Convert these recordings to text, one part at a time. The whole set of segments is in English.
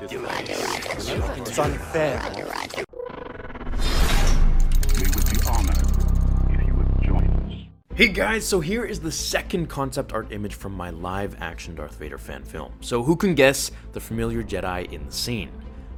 It's unfair. We would be honored if you would join us. Hey guys, so here is the second concept art image from my live action Darth Vader fan film. So who can guess the familiar Jedi in the scene?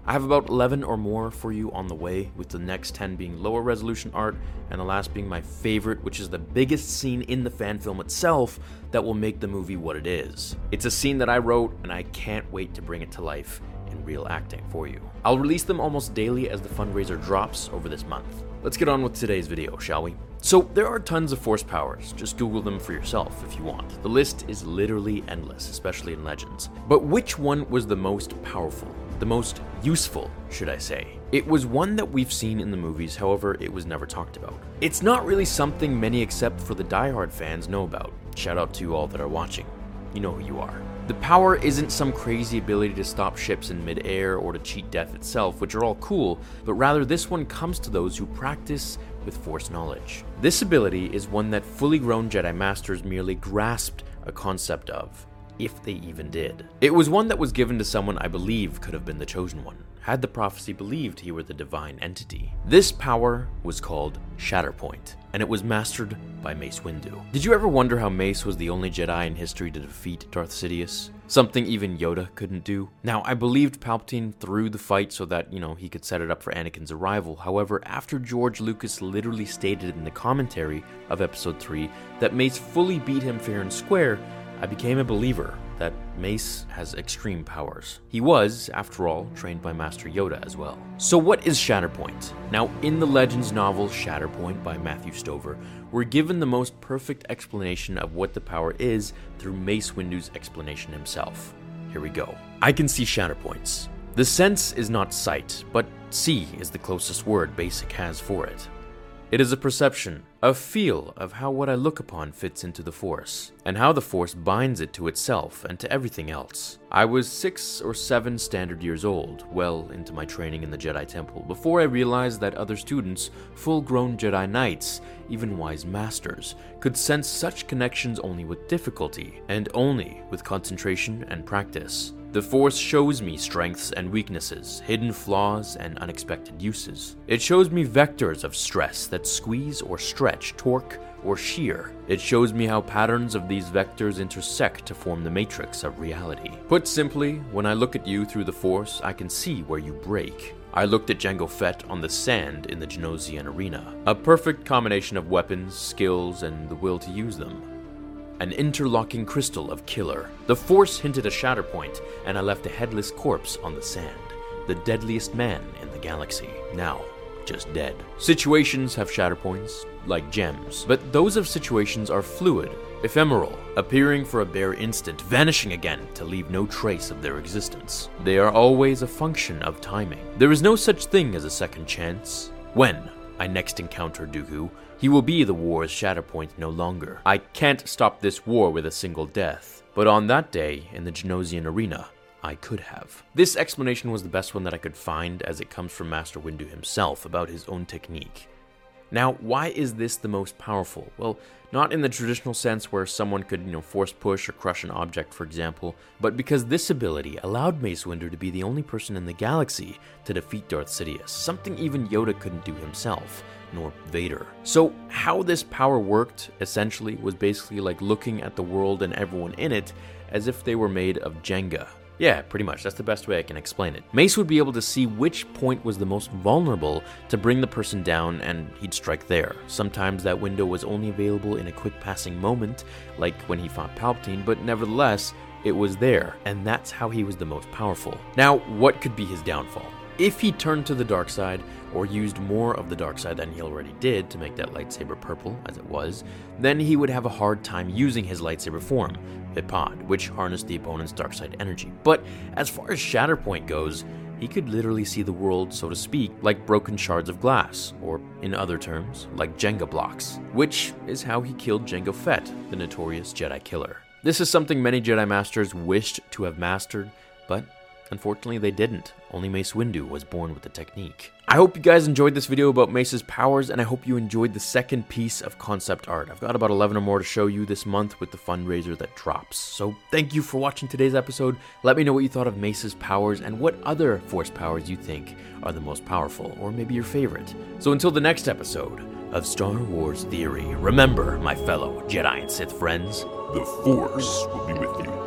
I have about 11 or more for you on the way, with the next 10 being lower resolution art, and the last being my favorite, which is the biggest scene in the fan film itself that will make the movie what it is. It's a scene that I wrote, and I can't wait to bring it to life in real acting for you. I'll release them almost daily as the fundraiser drops over this month. Let's get on with today's video, shall we? So, there are tons of force powers. Just Google them for yourself if you want. The list is literally endless, especially in Legends. But which one was the most powerful? The most useful, should I say? It was one that we've seen in the movies, however, it was never talked about. It's not really something many except for the diehard fans know about. Shout out to you all that are watching. You know who you are. The power isn't some crazy ability to stop ships in midair or to cheat death itself, which are all cool, but rather this one comes to those who practice with Force knowledge. This ability is one that fully grown Jedi Masters merely grasped a concept of, if they even did. It was one that was given to someone I believe could have been the chosen one, had the prophecy believed he were the divine entity. This power was called Shatterpoint, and it was mastered by Mace Windu. Did you ever wonder how Mace was the only Jedi in history to defeat Darth Sidious? Something even Yoda couldn't do. Now, I believed Palpatine threw the fight so that, you know, he could set it up for Anakin's arrival. However, after George Lucas literally stated in the commentary of Episode 3 that Mace fully beat him fair and square, I became a believer that Mace has extreme powers. He was, after all, trained by Master Yoda as well. So, what is Shatterpoint? Now, in the Legends novel Shatterpoint by Matthew Stover, we're given the most perfect explanation of what the power is through Mace Windu's explanation himself. Here we go. I can see Shatterpoints. The sense is not sight, but see is the closest word Basic has for it. It is a perception, a feel of how what I look upon fits into the Force, and how the Force binds it to itself and to everything else. I was six or seven standard years old, well into my training in the Jedi Temple, before I realized that other students, full grown Jedi Knights, even wise masters, could sense such connections only with difficulty, and only with concentration and practice. The Force shows me strengths and weaknesses, hidden flaws, and unexpected uses. It shows me vectors of stress that squeeze or stretch, torque, or shear. It shows me how patterns of these vectors intersect to form the matrix of reality. Put simply, when I look at you through the Force, I can see where you break. I looked at Jango Fett on the sand in the Geonosian arena. A perfect combination of weapons, skills, and the will to use them an interlocking crystal of killer. The Force hinted a shatterpoint, and I left a headless corpse on the sand. The deadliest man in the galaxy. Now, just dead. Situations have shatterpoints, like gems, but those of situations are fluid, ephemeral, appearing for a bare instant, vanishing again to leave no trace of their existence. They are always a function of timing. There is no such thing as a second chance. When I next encounter Dooku, he will be the war's shatterpoint no longer. I can't stop this war with a single death. But on that day, in the Geonosian arena, I could have. This explanation was the best one that I could find as it comes from Master Windu himself about his own technique. Now, why is this the most powerful? Well, not in the traditional sense where someone could, you know, force push or crush an object, for example, but because this ability allowed Mace Windu to be the only person in the galaxy to defeat Darth Sidious, something even Yoda couldn't do himself, nor Vader. So, how this power worked, essentially, was basically like looking at the world and everyone in it as if they were made of Jenga. Yeah, pretty much. That's the best way I can explain it. Mace would be able to see which point was the most vulnerable to bring the person down, and he'd strike there. Sometimes that window was only available in a quick passing moment, like when he fought Palpatine, but nevertheless, it was there, and that's how he was the most powerful. Now, what could be his downfall? If he turned to the dark side, or used more of the dark side than he already did to make that lightsaber purple, as it was, then he would have a hard time using his lightsaber form, Vaapad, which harnessed the opponent's dark side energy. But as far as Shatterpoint goes, he could literally see the world, so to speak, like broken shards of glass, or in other terms, like Jenga blocks, which is how he killed Jango Fett, the notorious Jedi killer. This is something many Jedi Masters wished to have mastered, but Unfortunately, they didn't. Only Mace Windu was born with the technique. I hope you guys enjoyed this video about Mace's powers, and I hope you enjoyed the second piece of concept art. I've got about 11 or more to show you this month with the fundraiser that drops. So thank you for watching today's episode. Let me know what you thought of Mace's powers and what other Force powers you think are the most powerful, or maybe your favorite. So until the next episode of Star Wars Theory, remember, my fellow Jedi and Sith friends, The Force will be with you